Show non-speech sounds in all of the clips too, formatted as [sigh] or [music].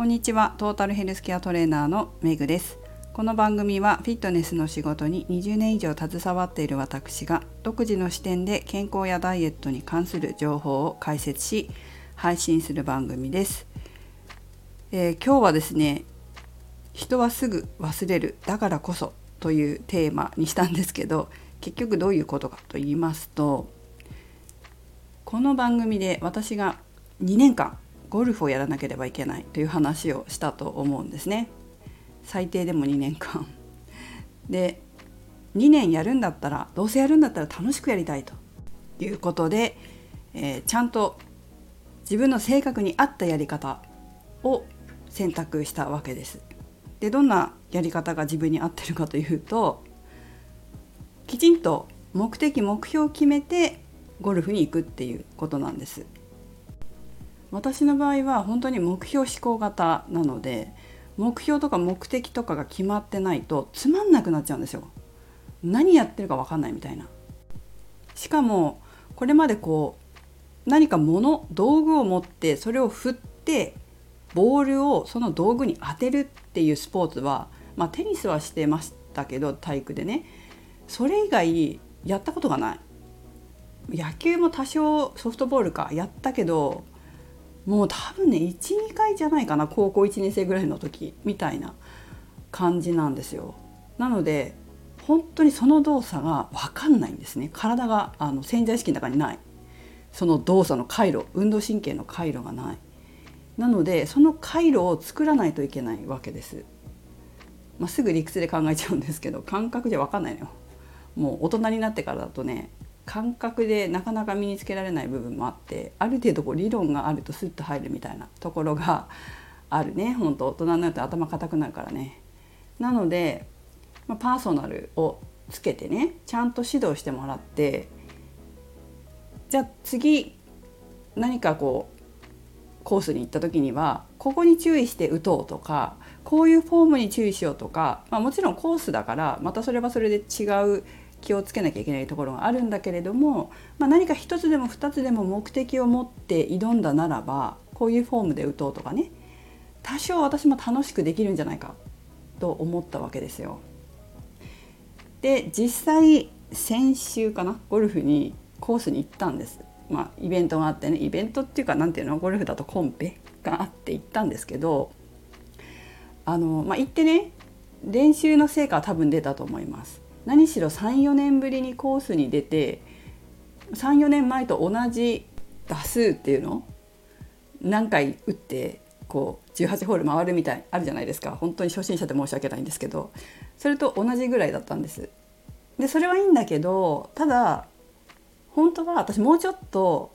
こんにちは。トータルヘルスケアトレーナーのメグです。この番組はフィットネスの仕事に20年以上携わっている私が独自の視点で健康やダイエットに関する情報を解説し配信する番組です、えー、今日はですね人はすぐ忘れるだからこそというテーマにしたんですけど結局どういうことかと言いますとこの番組で私が2年間ゴルフをやらなければいけないという話をしたと思うんですね。最低でも2年間。で2年やるんだったらどうせやるんだったら楽しくやりたいということで、えー、ちゃんと自分の性格に合ったやり方を選択したわけです。でどんなやり方が自分に合ってるかというときちんと目的目標を決めてゴルフに行くっていうことなんです。私の場合は本当に目標思考型なので目標とか目的とかが決まってないとつまんなくなっちゃうんですよ。何やってるか分かんないみたいな。しかもこれまでこう何か物道具を持ってそれを振ってボールをその道具に当てるっていうスポーツは、まあ、テニスはしてましたけど体育でねそれ以外やったことがない。野球も多少ソフトボールかやったけどもう多分ね12回じゃないかな高校1年生ぐらいの時みたいな感じなんですよ。なので本当にその動作が分かんないんですね。体があの潜在意識の中にない。その動作の回路運動神経の回路がない。なのでその回路を作らないといけないわけです、まあ、すぐ理屈で考えちゃうんですけど感覚じゃ分かんないのよ。もう大人になってからだとね感覚でなかなか身につけられない部分もあってある程度こう理論があるとスッと入るみたいなところがあるね本当大人になると頭固くなるからね。なので、まあ、パーソナルをつけてねちゃんと指導してもらってじゃあ次何かこうコースに行った時にはここに注意して打とうとかこういうフォームに注意しようとか、まあ、もちろんコースだからまたそれはそれで違う気をつけなきゃいけないところがあるんだけれども、まあ、何か一つでも二つでも目的を持って挑んだならばこういうフォームで打とうとかね多少私も楽しくできるんじゃないかと思ったわけですよ。で実際先週かなゴルフにコースに行ったんです。まあ、イベントがあってねイベントっていうか何ていうのゴルフだとコンペがあって行ったんですけどあの、まあ、行ってね練習の成果は多分出たと思います。何しろ34年ぶりにコースに出て34年前と同じ打数っていうの？何回打ってこう18ホール回るみたいあるじゃないですか本当に初心者で申し訳ないんですけどそれと同じぐらいだったんです。でそれはいいんだけどただ本当は私もうちょっと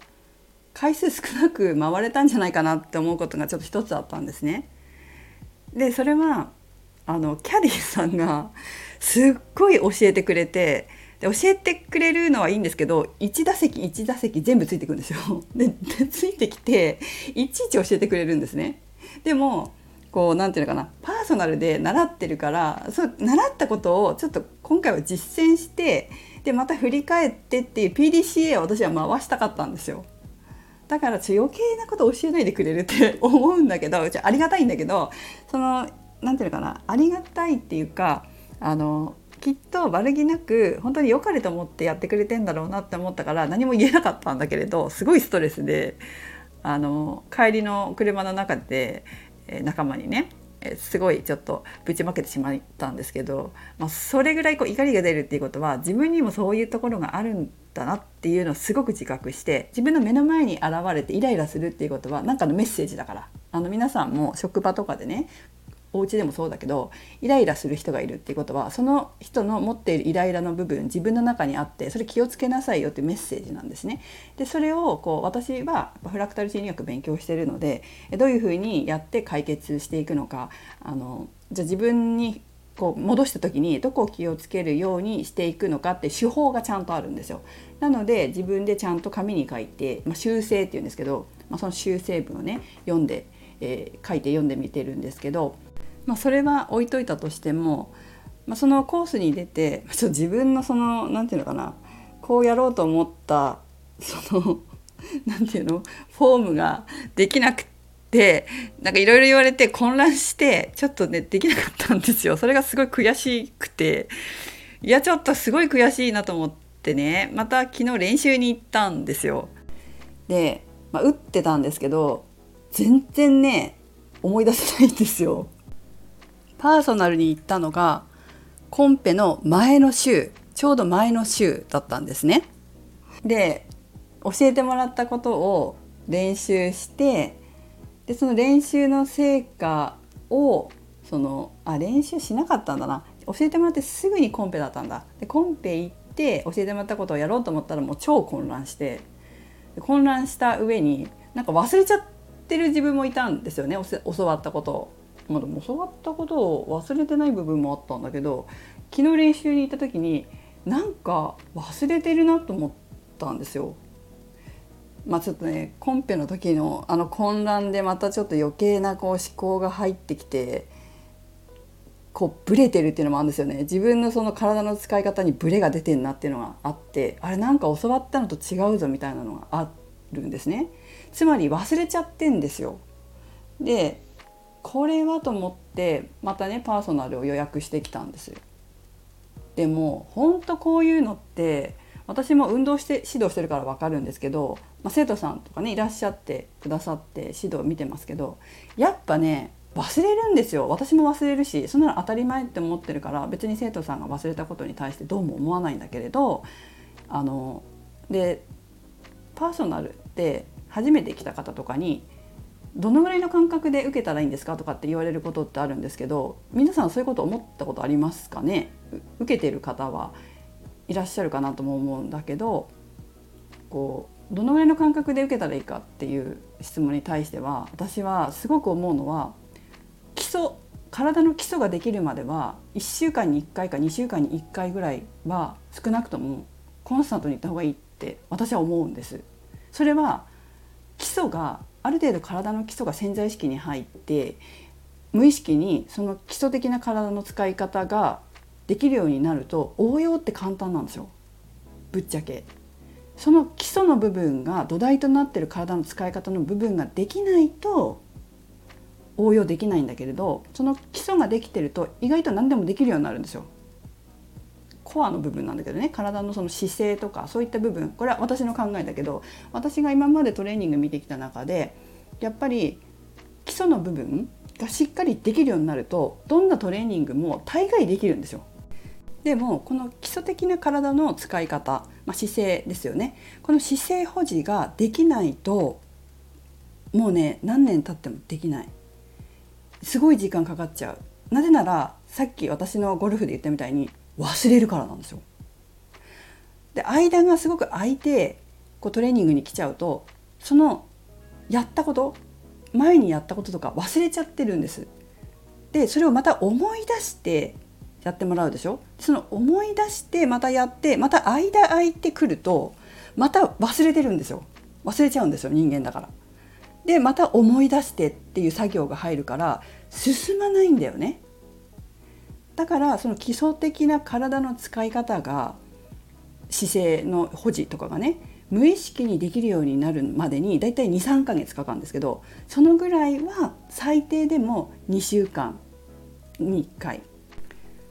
回数少なく回れたんじゃないかなって思うことがちょっと一つあったんですね。でそれはあのキャディーさんがすっごい教えてくれてで教えてくれるのはいいんですけど1打席1打席全部ついてくんですよ。[laughs] でついてきていちいち教えてくれるんですね。でもこう何て言うのかなパーソナルで習ってるからそう習ったことをちょっと今回は実践してでまた振り返ってっていう PDCA を私は回したかったんですよ。だからちょ余計なこと教えないでくれるって [laughs] 思うんだけどありがたいんだけどその何て言うのかなありがたいっていうかあのきっと悪気なく本当に良かれと思ってやってくれてんだろうなって思ったから何も言えなかったんだけれどすごいストレスであの帰りの車の中で仲間にねすごいちょっとぶちまけてしまったんですけど、まあ、それぐらいこう怒りが出るっていうことは自分にもそういうところがあるんだなっていうのをすごく自覚して自分の目の前に現れてイライラするっていうことは何かのメッセージだから。あの皆さんも職場とかでねお家でもそうだけどイライラする人がいるっていうことはその人の持っているイライラの部分自分の中にあってそれ気をつけなさいよっていうメッセージなんですね。でそれをこう私はフラクタル心理学勉強してるのでどういうふうにやって解決していくのかあのじゃあ自分にこう戻した時にどこを気をつけるようにしていくのかって手法がちゃんとあるんですよ。なので自分でちゃんと紙に書いて、まあ、修正っていうんですけど、まあ、その修正文をね読んで、えー、書いて読んでみてるんですけどまあ、それは置いといたとしても、まあ、そのコースに出てちょっと自分のその何て言うのかなこうやろうと思ったその [laughs] 何て言うのフォームができなくでなんかいろいろ言われて混乱してちょっとねできなかったんですよ。それがすごい悔しくていやちょっとすごい悔しいなと思ってねまた昨日練習に行ったんですよ。で、まあ、打ってたんですけど全然ね思い出せないんですよ。パーソナルに行ったのがコンペの前の週ちょうど前の週だったんですね。で教えてもらったことを練習してでその練習の成果をそのあ練習しなかったんだな。教えてもらってすぐにコンペだったんだ。でコンペ行って教えてもらったことをやろうと思ったらもう超混乱して混乱した上になんか忘れちゃってる自分もいたんですよね。教わったことを。まあ、でも教わったことを忘れてない部分もあったんだけど昨日練習に行った時になんか忘れてるなと思ったんですよ。まあ、ちょっとねコンペの時のあの混乱でまたちょっと余計なこう思考が入ってきてこうブレてるっていうのもあるんですよね。自分のその体の使い方にブレが出てんなっていうのがあってあれなんか教わったのと違うぞみたいなのがあるんですね。つまり忘れちゃってんですよ。でこれはと思ってまたねパーソナルを予約してきたんですでも本当こういうのって私も運動して指導してるから分かるんですけど、まあ、生徒さんとかねいらっしゃってくださって指導見てますけどやっぱね忘れるんですよ。私も忘れるしそんなの当たり前って思ってるから別に生徒さんが忘れたことに対してどうも思わないんだけれどあのでパーソナルって初めて来た方とかにどのぐらいの感覚で受けたらいいんですか？とかって言われることってあるんですけど皆さんそういうこと思ったことありますかね？受けてる方はいらっしゃるかなとも思うんだけどこうどのぐらいの感覚で受けたらいいかっていう質問に対しては私はすごく思うのは基礎体の基礎ができるまでは1週間に1回か2週間に1回ぐらいは少なくともコンスタントに行った方がいいって私は思うんです。それは基礎がある程度体の基礎が潜在意識に入って無意識にその基礎的な体の使い方ができるようになると応用って簡単なんですよぶっちゃけ。その基礎の部分が土台となってる体の使い方の部分ができないと応用できないんだけれどその基礎ができてると意外と何でもできるようになるんですよ。コアの部分なんだけどね体のその姿勢とかそういった部分これは私の考えだけど私が今までトレーニング見てきた中でやっぱり基礎の部分がしっかりできるようになるとどんなトレーニングも大概できるんですよ。でもこの基礎的な体の使い方、まあ、姿勢ですよね。この姿勢保持ができないともうね何年経ってもできない。すごい時間かかっちゃう。なぜならさっき私のゴルフで言ったみたいに忘れるからなんですよで間がすごく空いてこうトレーニングに来ちゃうとそのやったこと前にやったこととか忘れちゃってるんですでそれをまた思い出してやってもらうでしょ？その思い出してまたやってまた間空いてくるとまた忘れてるんですよ忘れちゃうんですよ人間だから。でまた思い出してっていう作業が入るから進まないんだよね。だからその基礎的な体の使い方が姿勢の保持とかがね無意識にできるようになるまでにだいたい23ヶ月かかるんですけどそのぐらいは最低でも2週間に1回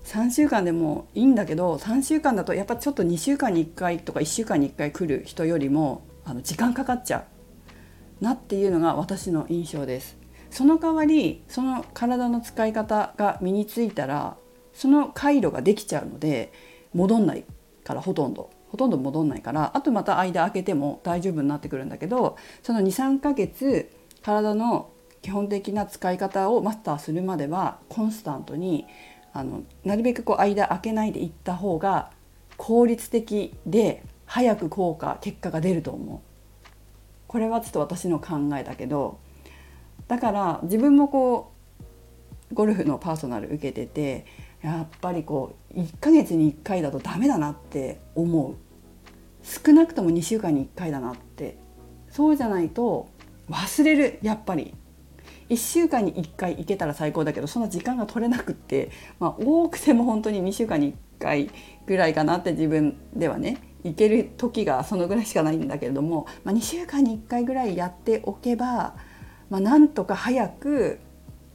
3週間でもいいんだけど3週間だとやっぱちょっと2週間に1回とか1週間に1回来る人よりもあの時間かかっちゃうなっていうのが私の印象です。その代わりその体の使い方が身についたらその回路ができちゃうので戻んないからほとんど。ほとんど戻んないからあとまた間空けても大丈夫になってくるんだけどその23ヶ月体の基本的な使い方をマスターするまではコンスタントにあのなるべくこう間空けないでいった方が効率的で早く効果結果が出ると思う。これはちょっと私の考えだけどだから自分もこうゴルフのパーソナル受けててやっぱりこう1ヶ月に1回だとダメだなって思う。少なくとも2週間に1回だなって。そうじゃないと忘れるやっぱり。1週間に1回行けたら最高だけどそんな時間が取れなくって、まあ、多くても本当に2週間に1回ぐらいかなって自分ではね行ける時がそのぐらいしかないんだけれども、まあ、2週間に1回ぐらいやっておけばまあ、なんとか早く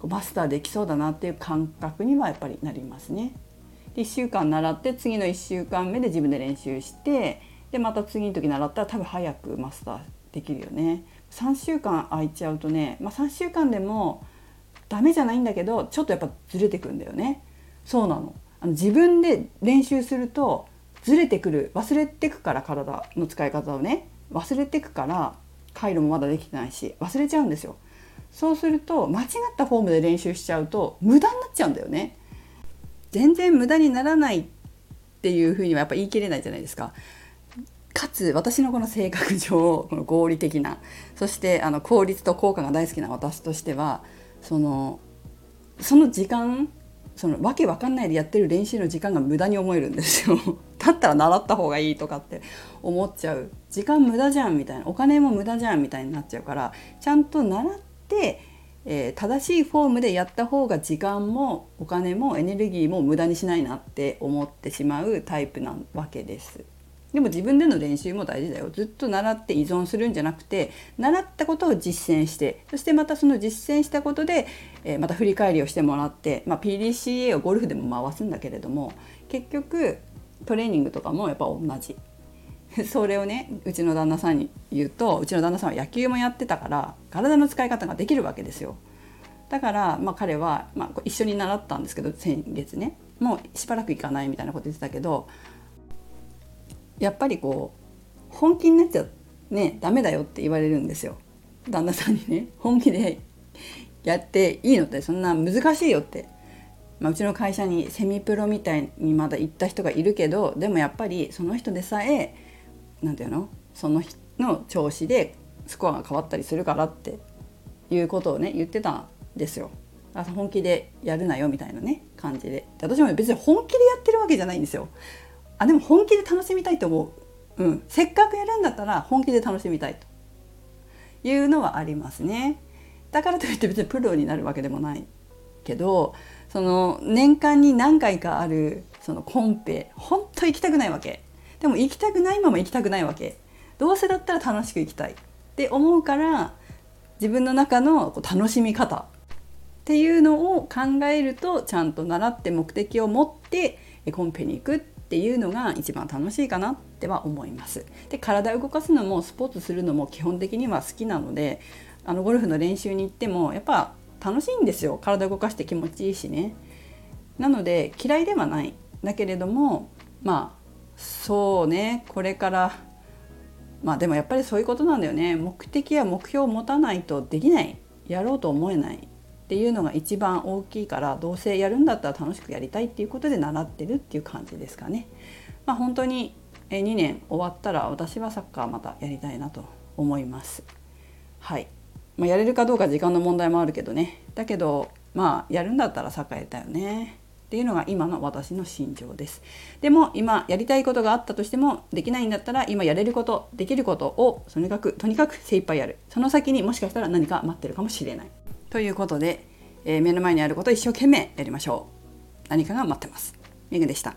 マスターできそうだなっていう感覚にはやっぱりなりますね。で1週間習って次の1週間目で自分で練習してでまた次の時習ったら多分早くマスターできるよね。3週間空いちゃうとね、まあ、3週間でもダメじゃないんだけどちょっとやっぱずれてくんだよね。そうなのあの自分で練習するとずれてくる忘れてくから体の使い方をね忘れてくから回路もまだできてないし忘れちゃうんですよ。そうすると間違ったフォームで練習しちゃうと無駄になっちゃうんだよね。全然無駄にならないっていうふうにはやっぱ言い切れないじゃないですか。かつ私のこの性格上この合理的なそしてあの効率と効果が大好きな私としてはそのその時間そのわけわかんないでやってる練習の時間が無駄に思えるんですよ。[laughs] だったら習った方がいいとかって思っちゃう時間無駄じゃんみたいなお金も無駄じゃんみたいになっちゃうからちゃんと習って、えー、正しいフォームでやった方が時間もお金もエネルギーも無駄にしないなって思ってしまうタイプなわけです。でも自分での練習も大事だよずっと習って依存するんじゃなくて習ったことを実践してそしてまたその実践したことで、えー、また振り返りをしてもらって、まあ、PDCA をゴルフでも回すんだけれども結局トレーニングとかもやっぱ同じ [laughs] それをねうちの旦那さんに言うとうちの旦那さんは野球もやってたから体の使い方ができるわけですよ。だから、まあ、彼は、まあ、一緒に習ったんですけど先月ね。もうしばらく行かないみたいなこと言ってたけどやっぱりこう本気になっちゃねダメだよって言われるんですよ。旦那さんにね。本気で [laughs] やっていいのってそんな難しいよって。まあ、うちの会社にセミプロみたいにまだ行った人がいるけどでもやっぱりその人でさえ何て言うの？その人の調子でスコアが変わったりするからっていうことをね言ってたんですよ。本気でやるなよみたいなね感じで私も別に本気でやってるわけじゃないんですよ。あでも本気で楽しみたいと思う、うん、せっかくやるんだったら本気で楽しみたいというのはありますね。だからといって別にプロになるわけでもないけどその年間に何回かあるそのコンペ本当行きたくないわけでも行きたくないまま行きたくないわけ。どうせだったら楽しく行きたい。って思うから自分の中の楽しみ方。っていうのを考えるとちゃんと習って目的を持ってコンペに行くっていうのが一番楽しいかなっては思います。で体を動かすのもスポーツするのも基本的には好きなのであのゴルフの練習に行ってもやっぱ楽しいんですよ。体動かして気持ちいいしね。なので嫌いではない。だけれどもまあそうねこれからまあでもやっぱりそういうことなんだよね。目的や目標を持たないとできない。やろうと思えない。っていうのが一番大きいからどうせやるんだったら楽しくやりたいっていうことで習ってるっていう感じですかね。まあ、本当に2年終わったら私はサッカーまたやりたいなと思います。はい。まあ、やれるかどうか時間の問題もあるけどね。だけどまあやるんだったらサッカーやりたいよね。っていうのが今の私の心情です。でも今やりたいことがあったとしてもできないんだったら今やれることできることをとにかくとにかく精一杯やる。その先にもしかしたら何か待ってるかもしれない。ということで、えー、目の前にあることを一生懸命やりましょう。何かが待ってます。でした。